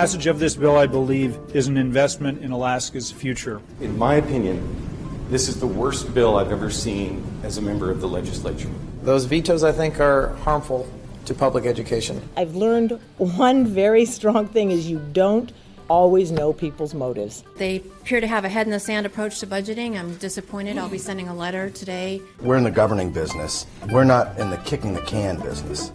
passage of this bill, I believe, is an investment in Alaska's future. In my opinion, this is the worst bill I've ever seen as a member of the legislature. Those vetoes, I think, are harmful to public education. I've learned one very strong thing is you don't always know people's motives. They appear to have a head in the sand approach to budgeting. I'm disappointed. I'll be sending a letter today. We're in the governing business. We're not in the kicking the can business.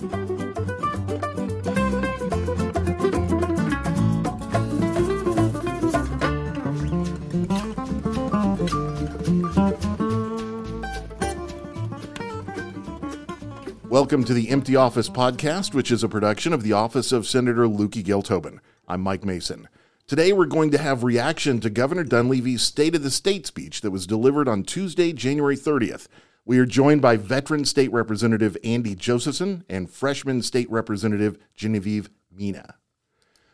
Welcome to the Empty Office Podcast, which is a production of the office of Senator Löki Gale Tobin. I'm Mike Mason. Today we're going to have reaction to Governor Dunleavy's State of the State speech that was delivered on Tuesday, January 30th. We are joined by veteran State Representative Andy Josephson and freshman State Representative Genevieve Mina.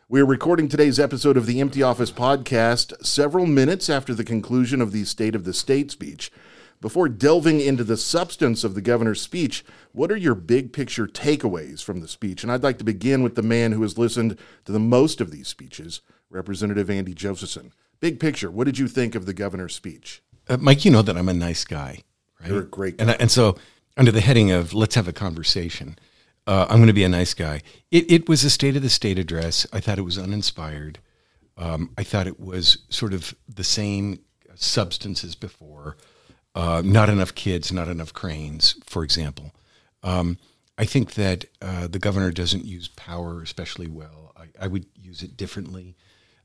We are recording today's episode of the Empty Office Podcast several minutes after the conclusion of the State of the State speech. Before delving into the substance of the governor's speech, what are your big picture takeaways from the speech? And I'd like to begin with the man who has listened to the most of these speeches, Representative Andy Josephson. Big picture, what did you think of the governor's speech? Uh, Mike, you know that I'm a nice guy, right? You're a great guy. And, I, and so, under the heading of let's have a conversation, uh, I'm going to be a nice guy. It, it, was a State of the State address. I thought it was uninspired. Um, I thought it was sort of the same substance as before. Uh, not enough kids, not enough cranes, for example. Um, I think that uh, the governor doesn't use power especially well. I, I, would use it differently,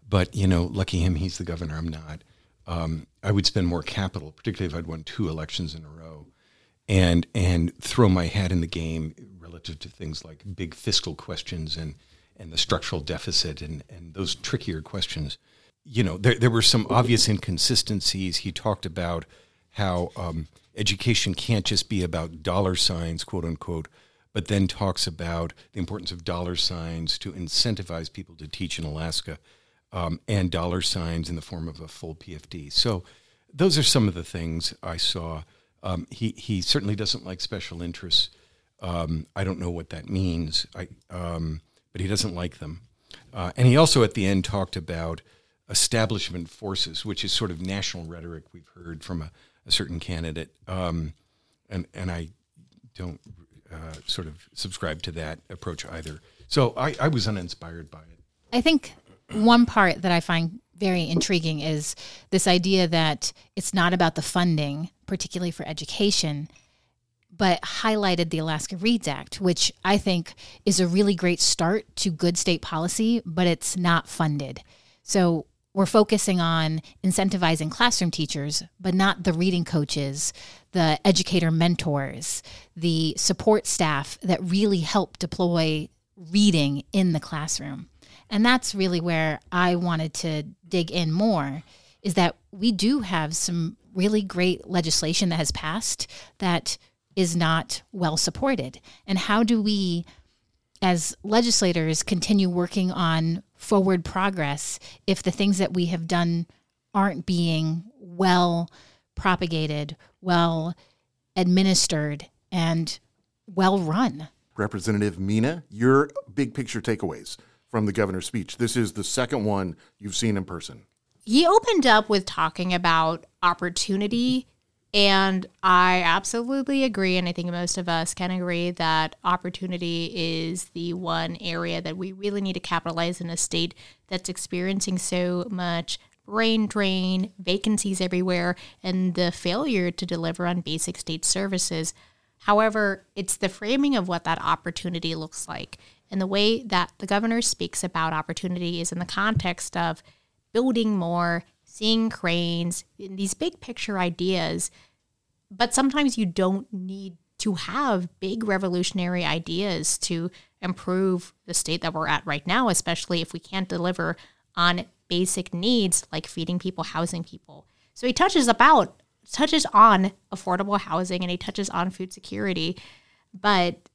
but you know, lucky him, he's the governor. I'm not. Um, I would spend more capital, particularly if I'd won two elections in a row, and and throw my hat in the game relative to things like big fiscal questions and and the structural deficit and and those trickier questions. You know, there there were some obvious inconsistencies. He talked about how um, education can't just be about dollar signs, quote unquote, but then talks about the importance of dollar signs to incentivize people to teach in Alaska um, and dollar signs in the form of a full PFD. So those are some of the things I saw. Um, he, he certainly doesn't like special interests. Um, I don't know what that means, I, um, but he doesn't like them. Uh, and he also at the end talked about establishment forces, which is sort of national rhetoric we've heard from a a certain candidate, um, and and I don't uh, sort of subscribe to that approach either. So I, I was uninspired by it. I think one part that I find very intriguing is this idea that it's not about the funding, particularly for education, but highlighted the Alaska Reads Act, which I think is a really great start to good state policy, but it's not funded. So we're focusing on incentivizing classroom teachers, but not the reading coaches, the educator mentors, the support staff that really help deploy reading in the classroom. And that's really where I wanted to dig in more is that we do have some really great legislation that has passed that is not well supported. And how do we as legislators continue working on forward progress if the things that we have done aren't being well propagated, well administered, and well run. Representative Mina, your big picture takeaways from the governor's speech. This is the second one you've seen in person. He opened up with talking about opportunity and I absolutely agree. And I think most of us can agree that opportunity is the one area that we really need to capitalize in a state that's experiencing so much brain drain, vacancies everywhere, and the failure to deliver on basic state services. However, it's the framing of what that opportunity looks like. And the way that the governor speaks about opportunity is in the context of building more, seeing cranes, these big picture ideas. But sometimes you don't need to have big revolutionary ideas to improve the state that we're at right now, especially if we can't deliver on basic needs like feeding people, housing people. So he touches about touches on affordable housing and he touches on food security. But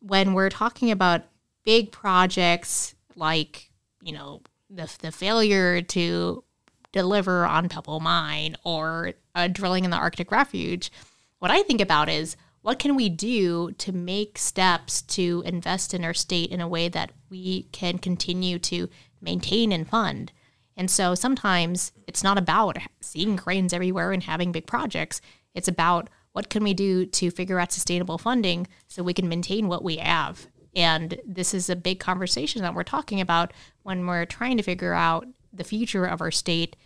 when we're talking about big projects like, you know, the, the failure to deliver on Pebble Mine or uh, drilling in the Arctic Refuge, what I think about is what can we do to make steps to invest in our state in a way that we can continue to maintain and fund. And so sometimes it's not about seeing cranes everywhere and having big projects. It's about what can we do to figure out sustainable funding so we can maintain what we have. And this is a big conversation that we're talking about when we're trying to figure out the future of our state.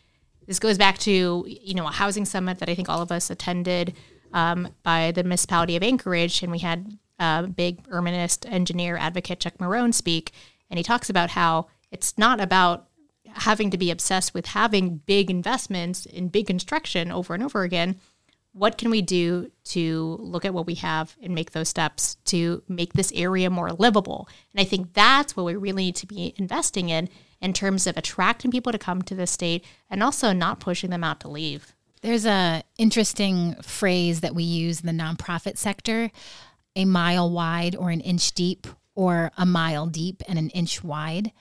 This goes back to you know a housing summit that I think all of us attended um, by the municipality of Anchorage, and we had a big urbanist engineer advocate Chuck Marohn speak, and he talks about how it's not about having to be obsessed with having big investments in big construction over and over again. What can we do to look at what we have and make those steps to make this area more livable? And I think that's what we really need to be investing in in terms of attracting people to come to the state and also not pushing them out to leave. There's a interesting phrase that we use in the nonprofit sector, a mile wide or an inch deep or a mile deep and an inch wide.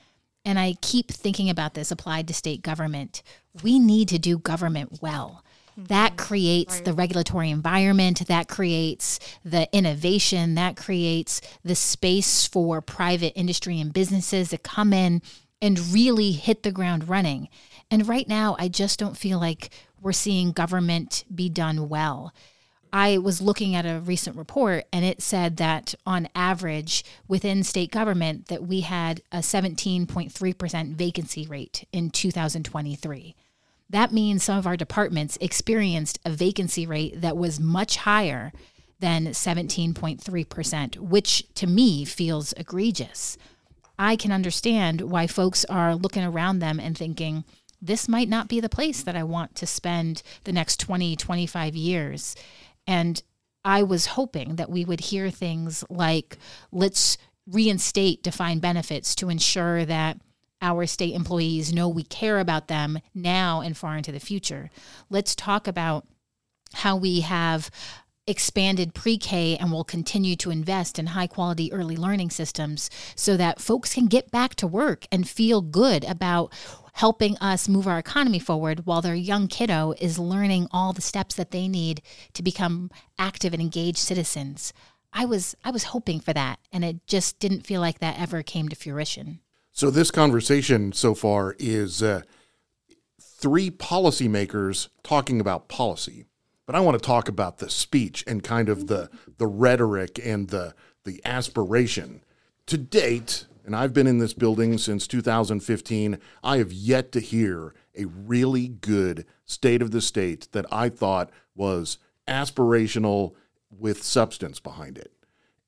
And I keep thinking about this applied to state government. We need to do government well. Hmm. That creates the regulatory environment, that creates the innovation, that creates the space for private industry and businesses to come in and really hit the ground running. And right now, I just don't feel like we're seeing government be done well. I was looking at a recent report and it said that on average within state government that we had a 17.3% vacancy rate in 2023. That means some of our departments experienced a vacancy rate that was much higher than 17.3%, which to me feels egregious. I can understand why folks are looking around them and thinking, this might not be the place that I want to spend the next 20, 25 years. And I was hoping that we would hear things like, let's reinstate defined benefits to ensure that our state employees know we care about them now and far into the future. Let's talk about how we have expanded pre K and will continue to invest in high quality early learning systems so that folks can get back to work and feel good about helping us move our economy forward while their young kiddo is learning all the steps that they need to become active and engaged citizens. I was I was hoping for that and it just didn't feel like that ever came to fruition. So this conversation so far is uh, three policymakers talking about policy, but I want to talk about the speech and kind of the the rhetoric and the the aspiration. To date, and I've been in this building since 2015, I have yet to hear a really good state of the state that I thought was aspirational with substance behind it.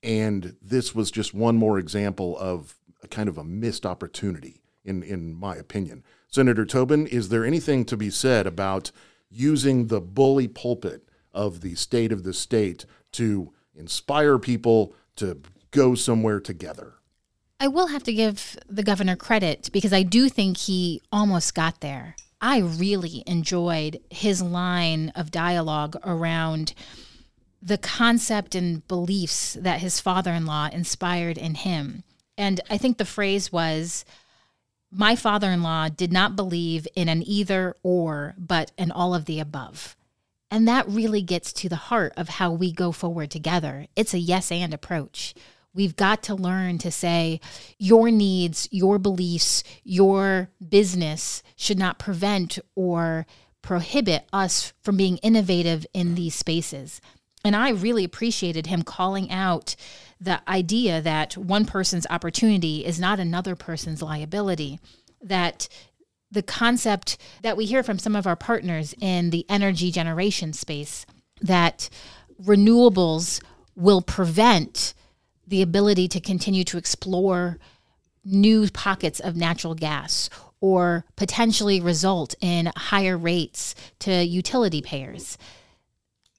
And this was just one more example of a kind of a missed opportunity, in, in my opinion. Senator Tobin, is there anything to be said about using the bully pulpit of the state of the state to inspire people to go somewhere together? I will have to give the governor credit because I do think he almost got there. I really enjoyed his line of dialogue around the concept and beliefs that his father in law inspired in him. And I think the phrase was, My father in law did not believe in an either or, but an all of the above. And that really gets to the heart of how we go forward together. It's a yes and approach. We've got to learn to say your needs, your beliefs, your business should not prevent or prohibit us from being innovative in these spaces. And I really appreciated him calling out the idea that one person's opportunity is not another person's liability, that the concept that we hear from some of our partners in the energy generation space that renewables will prevent the ability to continue to explore new pockets of natural gas or potentially result in higher rates to utility payers.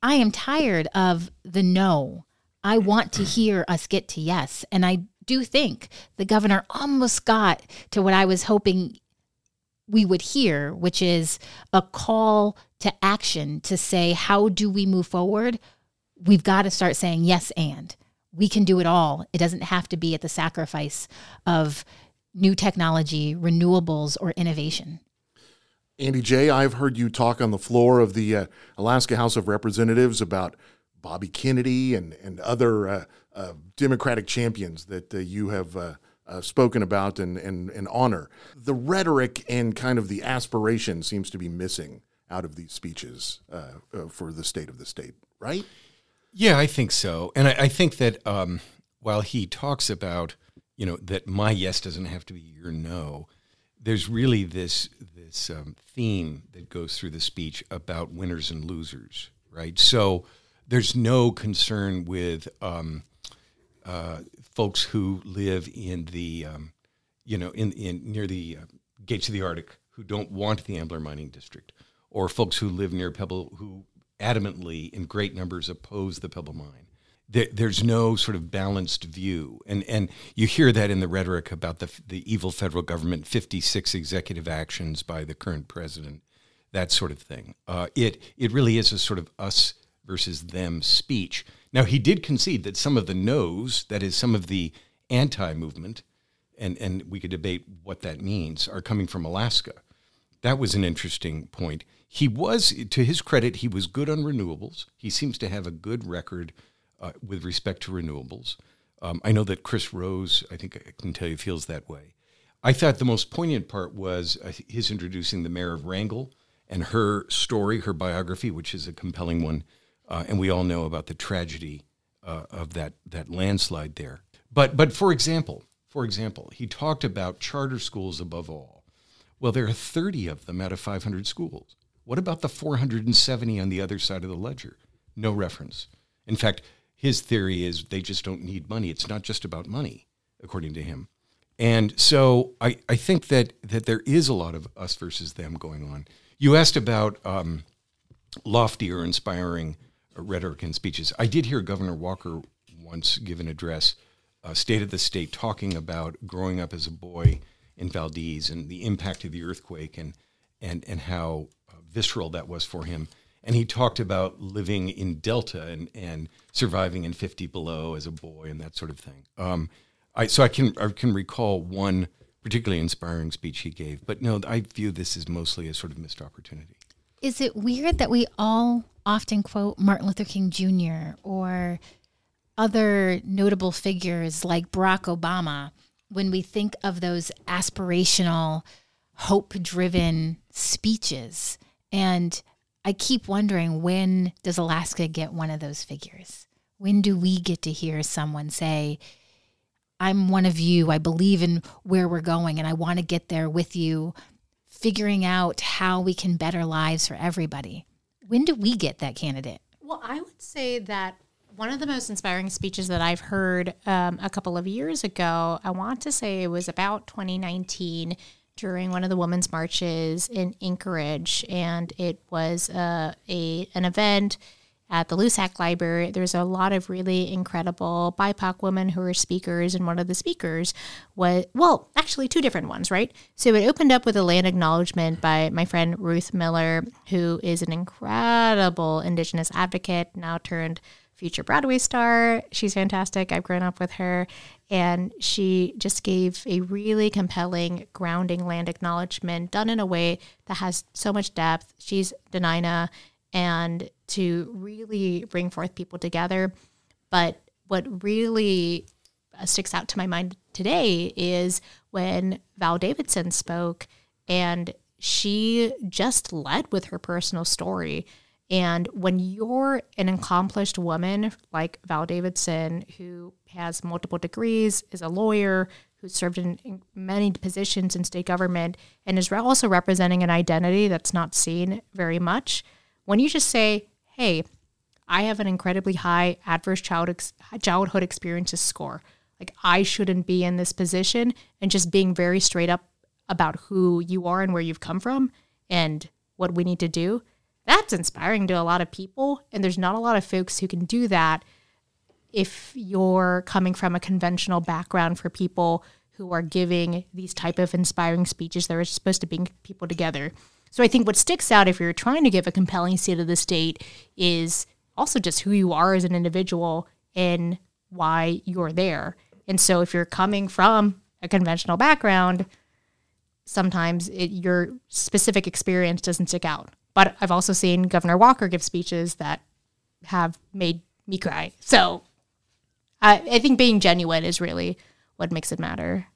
I am tired of the no. I want to hear us get to yes. And I do think the governor almost got to what I was hoping we would hear, which is a call to action to say, how do we move forward? We've got to start saying yes and we can do it all. It doesn't have to be at the sacrifice of new technology, renewables, or innovation. Andy J., I've heard you talk on the floor of the uh, Alaska House of Representatives about Bobby Kennedy and, and other uh, uh, Democratic champions that uh, you have uh, uh, spoken about and, and, and honor. The rhetoric and kind of the aspiration seems to be missing out of these speeches uh, for the state of the state, right? Yeah, I think so. And I, I think that um, while he talks about, you know, that my yes doesn't have to be your no, there's really this this um, theme that goes through the speech about winners and losers, right? So there's no concern with um, uh, folks who live in the, um, you know, in, in near the uh, gates of the Arctic who don't want the Ambler mining district, or folks who live near Pebble who adamantly, in great numbers, oppose the Pebble mine. There, there's no sort of balanced view, and and you hear that in the rhetoric about the the evil federal government, 56 executive actions by the current president, that sort of thing. Uh, it it really is a sort of us versus them speech. Now, he did concede that some of the no's, that is, some of the anti movement, and, and we could debate what that means, are coming from Alaska. That was an interesting point. He was, to his credit, he was good on renewables. He seems to have a good record uh, with respect to renewables. Um, I know that Chris Rose, I think I can tell you, feels that way. I thought the most poignant part was uh, his introducing the mayor of Wrangell and her story, her biography, which is a compelling one uh, and we all know about the tragedy uh, of that that landslide there. But but for example, for example, he talked about charter schools above all. Well, there are 30 of them out of 500 schools. What about the 470 on the other side of the ledger? No reference. In fact, his theory is they just don't need money. It's not just about money, according to him. And so I, I think that that there is a lot of us versus them going on. You asked about um, lofty or inspiring rhetoric and speeches. I did hear Governor Walker once give an address, uh, State of the State, talking about growing up as a boy in Valdez and the impact of the earthquake and and and how uh, visceral that was for him. And he talked about living in Delta and and surviving in 50 below as a boy and that sort of thing. Um, I so I can I can recall one particularly inspiring speech he gave, but no, I view this as mostly a sort of missed opportunity. Is it weird that we all often quote Martin Luther King Jr. or other notable figures like Barack Obama when we think of those aspirational, hope driven speeches? And I keep wondering when does Alaska get one of those figures? When do we get to hear someone say, I'm one of you, I believe in where we're going, and I want to get there with you? figuring out how we can better lives for everybody. When do we get that candidate? Well, I would say that one of the most inspiring speeches that I've heard um, a couple of years ago, I want to say it was about 2019 during one of the women's marches in Anchorage, and it was uh, a an event at the Loussac Library, there's a lot of really incredible BIPOC women who are speakers, and one of the speakers was, well, actually, two different ones, right? So it opened up with a land acknowledgement by my friend Ruth Miller, who is an incredible Indigenous advocate, now turned future Broadway star. She's fantastic. I've grown up with her. And she just gave a really compelling, grounding land acknowledgement done in a way that has so much depth. She's Dena'ina and to really bring forth people together. But what really uh, sticks out to my mind today is when Val Davidson spoke and she just led with her personal story. And when you're an accomplished woman like Val Davidson, who has multiple degrees, is a lawyer, who served in, many positions in state government, and is also representing an identity that's not seen very much, when you just say, hey, I have an incredibly high adverse child ex- childhood experiences score. Like I shouldn't be in this position and just being very straight up about who you are and where you've come from and what we need to do. That's inspiring to a lot of people and there's not a lot of folks who can do that if you're coming from a conventional background for people who are giving these type of inspiring speeches that are supposed to bring people together. So I think what sticks out if you're trying to give a compelling state of the state is also just who you are as an individual and why you're there. And so if you're coming from a conventional background, sometimes it, your specific experience doesn't stick out. But I've also seen Governor Walker give speeches that have made me cry. So I, I think being genuine is really what makes it matter.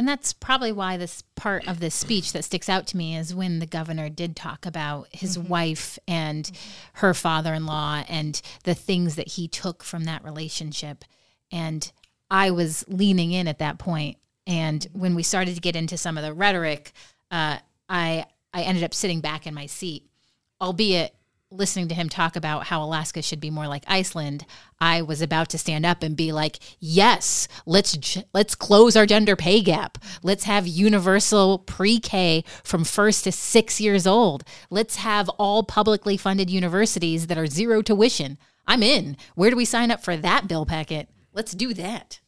And that's probably why this part of this speech that sticks out to me is when the governor did talk about his wife and her father in law and the things that he took from that relationship. And I was leaning in at that point. And when we started to get into some of the rhetoric, uh, I I ended up sitting back in my seat, albeit listening to him talk about how Alaska should be more like Iceland, I was about to stand up and be like, "Yes, let's let's close our gender pay gap. Let's have universal pre-K from 1st to 6 years old. Let's have all publicly funded universities that are zero tuition. I'm in. Where do we sign up for that bill packet? Let's do that."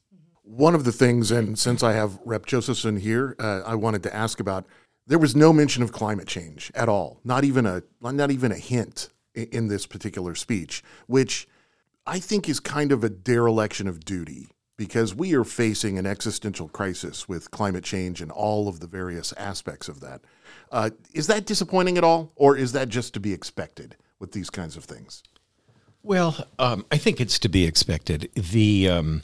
One of the things, and since I have Rep. Josephson here, uh, I wanted to ask about. There was no mention of climate change at all. Not even a not even a hint in this particular speech, which I think is kind of a dereliction of duty because we are facing an existential crisis with climate change and all of the various aspects of that. Uh, is that disappointing at all, or is that just to be expected with these kinds of things? Well, um, I think it's to be expected. The, um,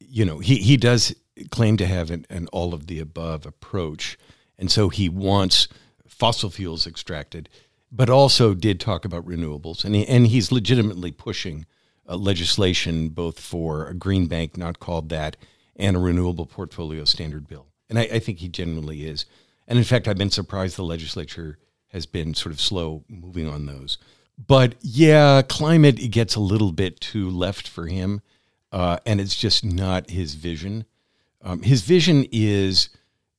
you know, he, he does claim to have an, an all of the above approach. And so he wants fossil fuels extracted, but also did talk about renewables. And, he, and he's legitimately pushing uh, legislation both for a green bank, not called that, and a renewable portfolio standard bill. And I, I think he genuinely is. And in fact, I've been surprised the legislature has been sort of slow moving on those. But yeah, climate gets a little bit too left for him, uh, and it's just not his vision. Um, his vision is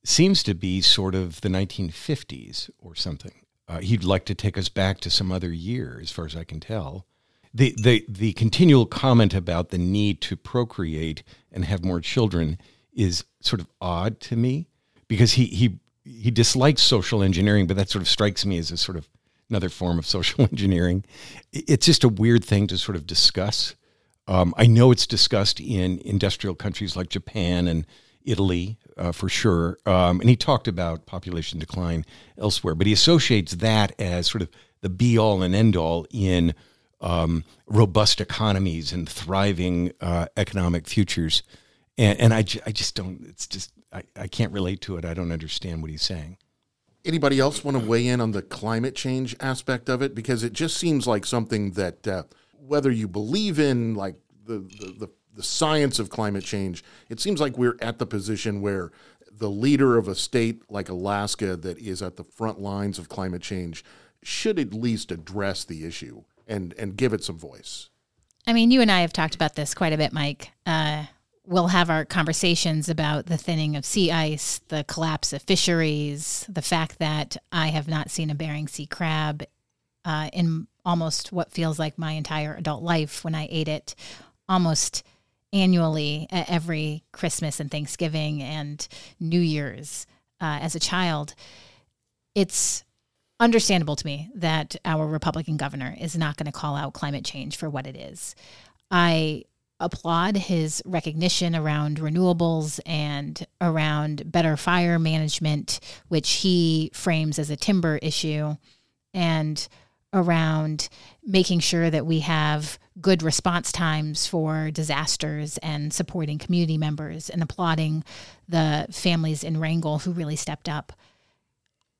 seems to be sort of the 1950s or something. Uh, he'd like to take us back to some other year, as far as I can tell. The, the the continual comment about the need to procreate and have more children is sort of odd to me because he he he dislikes social engineering, but that sort of strikes me as a sort of another form of social engineering. It's just a weird thing to sort of discuss. Um, I know it's discussed in industrial countries like Japan and Italy uh, for sure. Um, and he talked about population decline elsewhere, but he associates that as sort of the be all and end all in um, robust economies and thriving uh, economic futures. And, and I, I just don't, it's just, I, I can't relate to it. I don't understand what he's saying. Anybody else want to weigh in on the climate change aspect of it? Because it just seems like something that, uh, whether you believe in like the, the, the, the science of climate change, it seems like we're at the position where the leader of a state like Alaska that is at the front lines of climate change should at least address the issue and, and give it some voice. I mean, you and I have talked about this quite a bit, Mike. Uh, we'll have our conversations about the thinning of sea ice, the collapse of fisheries, the fact that I have not seen a Bering Sea crab uh, in almost what feels like my entire adult life when I ate it almost annually at every Christmas and Thanksgiving and New Year's uh, as a child. It's understandable to me that our Republican governor is not going to call out climate change for what it is. I applaud his recognition around renewables and around better fire management, which he frames as a timber issue, and around making sure that we have good response times for disasters and supporting community members and applauding the families in Wrangell who really stepped up.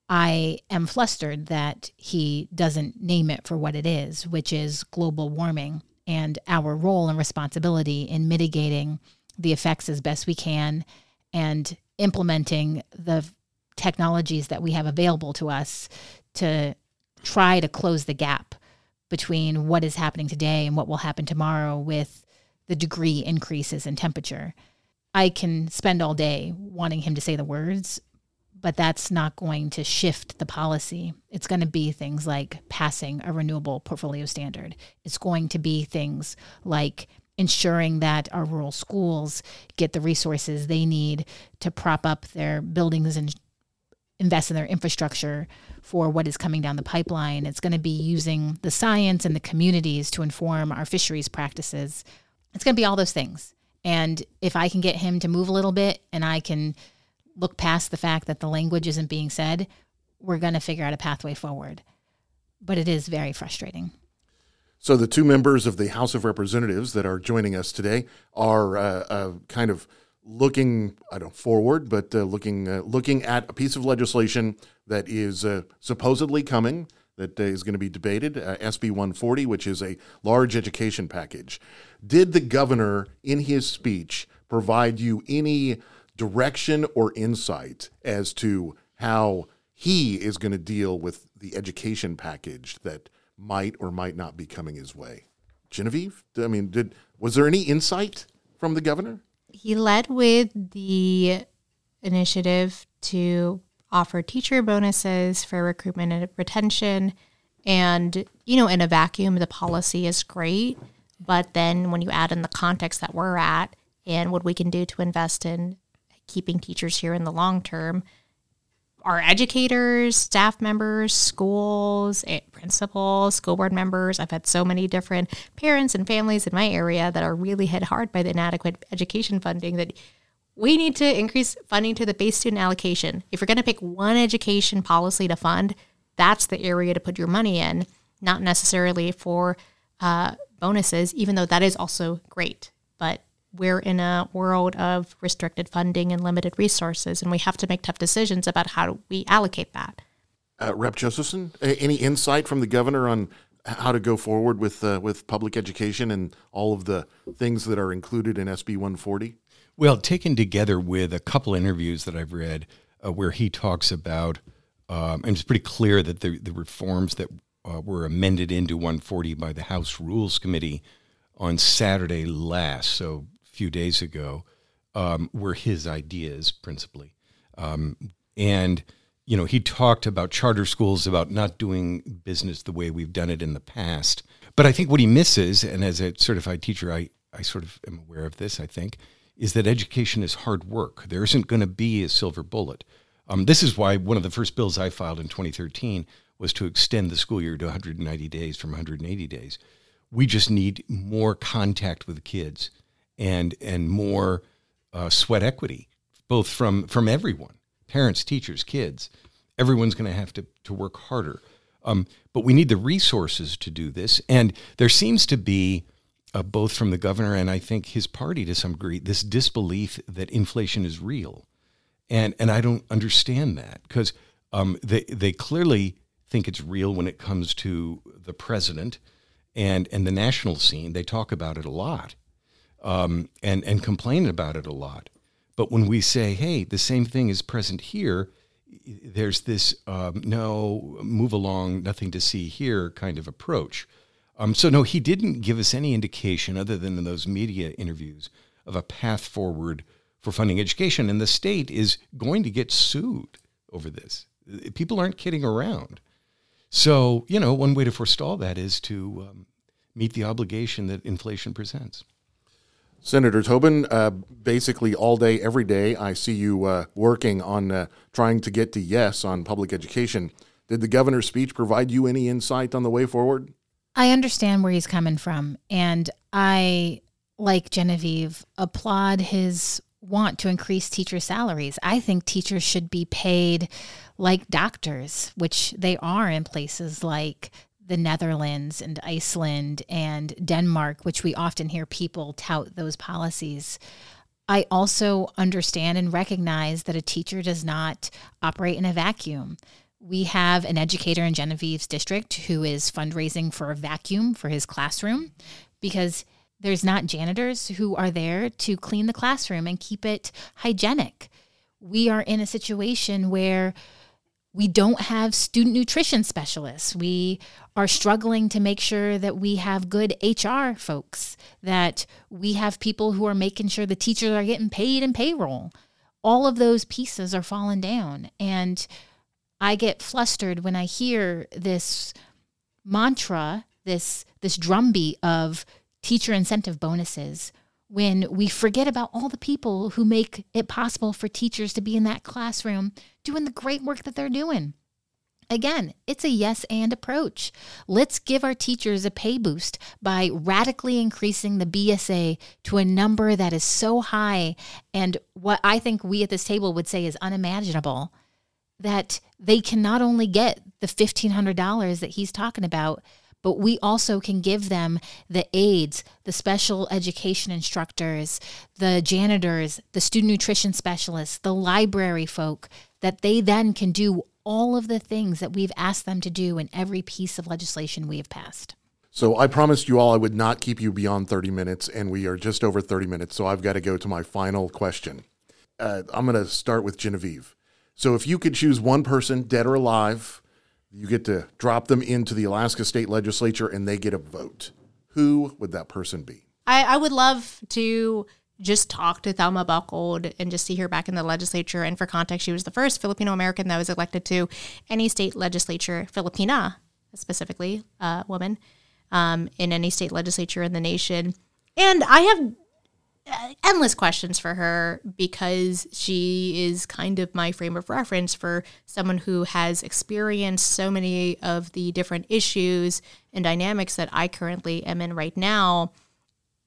I am flustered that he doesn't name it for what it is, which is global warming and our role and responsibility in mitigating the effects as best we can and implementing the technologies that we have available to us to try to close the gap between what is happening today and what will happen tomorrow with the degree increases in temperature. I can spend all day wanting him to say the words, but that's not going to shift the policy. It's going to be things like passing a renewable portfolio standard. It's going to be things like ensuring that our rural schools get the resources they need to prop up their buildings and invest in their infrastructure for what is coming down the pipeline. It's going to be using the science and the communities to inform our fisheries practices. It's going to be all those things. And if I can get him to move a little bit and I can look past the fact that the language isn't being said, we're going to figure out a pathway forward. But it is very frustrating. So the two members of the House of Representatives that are joining us today are uh, uh, kind of looking, I don't forward, but uh, looking uh, looking at a piece of legislation that is uh, supposedly coming that uh, is going to be debated, uh, SB 140, which is a large education package. Did the governor, in his speech, provide you any direction or insight as to how he is going to deal with the education package that might or might not be coming his way? Genevieve, I mean, did was there any insight from the governor? He led with the initiative to offer teacher bonuses for recruitment and retention. And, you know, in a vacuum, the policy is great. But then when you add in the context that we're at and what we can do to invest in keeping teachers here in the long term, our educators, staff members, schools, eh, principals, school board members. I've had so many different parents and families in my area that are really hit hard by the inadequate education funding that we need to increase funding to the base student allocation. If you're going to pick one education policy to fund, that's the area to put your money in, not necessarily for uh, bonuses, even though that is also great. But we're in a world of restricted funding and limited resources, and we have to make tough decisions about how we allocate that. Uh, Rep. Josephson, any insight from the governor on how to go forward with uh, with public education and all of the things that are included in SB 140? Well, taken together with a couple interviews that I've read uh, where he talks about, um, and it's pretty clear that the, the reforms that uh, were amended into 140 by the House Rules Committee on Saturday last, so few days ago um, were his ideas principally. Um, and, you know, he talked about charter schools, about not doing business the way we've done it in the past. But I think what he misses, and as a certified teacher, I, I sort of am aware of this, I think, is that education is hard work. There isn't going to be a silver bullet. Um, this is why one of the first bills I filed in 2013 was to extend the school year to 190 days from 180 days. We just need more contact with kids and and more uh, sweat equity, both from from everyone, parents, teachers, kids. Everyone's going to have to to work harder. Um, but we need the resources to do this, and there seems to be. Uh, both from the governor and I think his party to some degree, this disbelief that inflation is real, and and I don't understand that because um, they they clearly think it's real when it comes to the president and and the national scene. They talk about it a lot, um, and and complain about it a lot. But when we say, "Hey, the same thing is present here," there's this um, no move along, nothing to see here kind of approach. Um, so no, he didn't give us any indication other than in those media interviews of a path forward for funding education, and the state is going to get sued over this. People aren't kidding around. So you know, one way to forestall that is to um, meet the obligation that inflation presents. Senator Tobin, uh, basically all day, every day, I see you uh, working on uh, trying to get to yes on public education. Did the governor's speech provide you any insight on the way forward? I understand where he's coming from. And I, like Genevieve, applaud his want to increase teacher salaries. I think teachers should be paid like doctors, which they are in places like the Netherlands and Iceland and Denmark, which we often hear people tout those policies. I also understand and recognize that a teacher does not operate in a vacuum. We have an educator in Genevieve's district who is fundraising for a vacuum for his classroom because there's not janitors who are there to clean the classroom and keep it hygienic. We are in a situation where we don't have student nutrition specialists. We are struggling to make sure that we have good HR folks, that we have people who are making sure the teachers are getting paid and payroll. All of those pieces are falling down. And I get flustered when I hear this mantra, this this drumbeat of teacher incentive bonuses when we forget about all the people who make it possible for teachers to be in that classroom doing the great work that they're doing. Again, it's a yes and approach. Let's give our teachers a pay boost by radically increasing the BSA to a number that is so high and what I think we at this table would say is unimaginable that they can not only get the $1,500 that he's talking about, but we also can give them the aides, the special education instructors, the janitors, the student nutrition specialists, the library folk, that they then can do all of the things that we've asked them to do in every piece of legislation we have passed. So I promised you all I would not keep you beyond 30 minutes, and we are just over 30 minutes. So I've got to go to my final question. Uh, I'm going to start with Genevieve. So if you could choose one person, dead or alive, you get to drop them into the Alaska State Legislature and they get a vote. Who would that person be? I, I would love to just talk to Thelma Buchholdt and just see her back in the legislature. And for context, she was the first Filipino American that was elected to any state legislature, Filipina specifically, uh, woman, um, in any state legislature in the nation. And I have endless questions for her because she is kind of my frame of reference for someone who has experienced so many of the different issues and dynamics that I currently am in right now.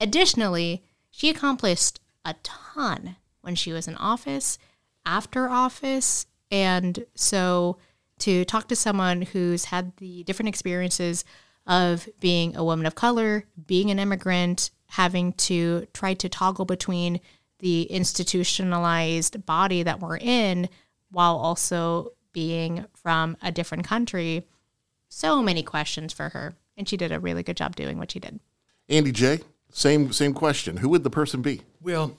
Additionally, she accomplished a ton when she was in office, after office, and so to talk to someone who's had the different experiences of being a woman of color, being an immigrant, having to try to toggle between the institutionalized body that we're in while also being from a different country. So many questions for her. And she did a really good job doing what she did. Andy J, same same question. Who would the person be? Well,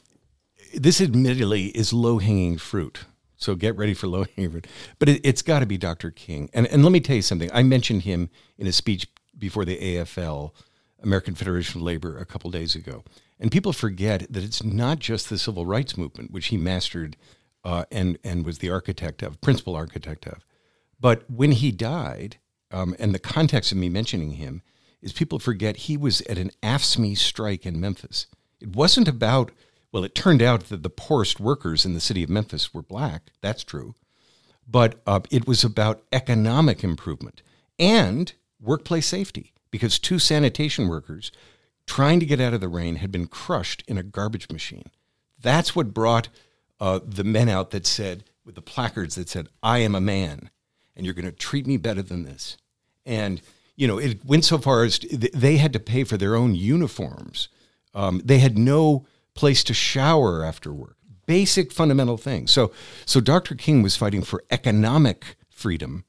this admittedly is low hanging fruit. So get ready for low hanging fruit. But it, has got to be Dr. King. And, and let me tell you something. I mentioned him in a speech before the AFL American Federation of Labor a couple days ago. And people forget that it's not just the civil rights movement, which he mastered uh, and, and was the architect of, principal architect of. But when he died, um, and the context of me mentioning him is people forget he was at an AFSCME strike in Memphis. It wasn't about, well, it turned out that the poorest workers in the city of Memphis were black. That's true. But uh, it was about economic improvement and workplace safety because two sanitation workers trying to get out of the rain had been crushed in a garbage machine. That's what brought uh, the men out that said, with the placards that said, I am a man, and you're going to treat me better than this. And, you know, it went so far as to, they had to pay for their own uniforms. Um, they had no place to shower after work. Basic fundamental things. So, so Dr. King was fighting for economic freedom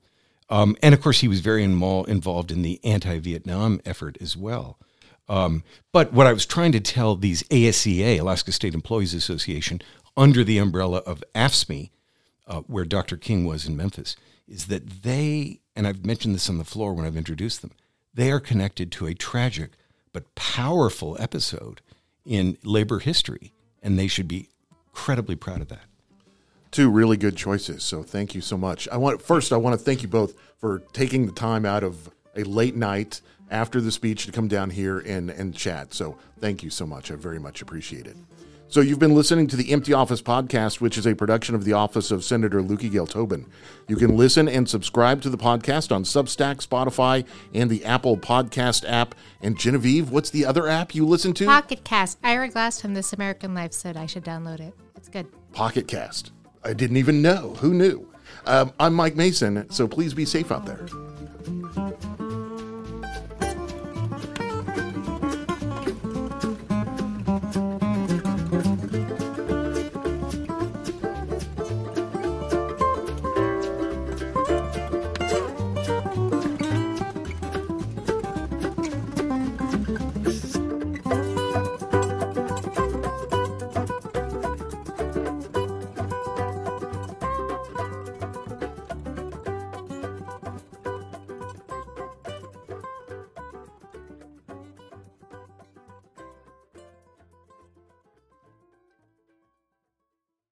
um, and of course, he was very involved in the anti Vietnam effort as well. Um, but what I was trying to tell these ASEA, Alaska State Employees Association, under the umbrella of AFSCME, uh, where Dr. King was in Memphis, is that they, and I've mentioned this on the floor when I've introduced them, they are connected to a tragic but powerful episode in labor history, and they should be incredibly proud of that two really good choices. So thank you so much. I want first I want to thank you both for taking the time out of a late night after the speech to come down here and and chat. So thank you so much. I very much appreciate it. So you've been listening to the Empty Office podcast, which is a production of the office of Senator Löki Gale Tobin. You can listen and subscribe to the podcast on Substack, Spotify, and the Apple Podcast app. And Genevieve, what's the other app you listen to? Pocket Cast. Ira Glass from This American Life said I should download it. It's good. Pocket Cast. I didn't even know. Who knew? Um, I'm Mike Mason, so please be safe out there.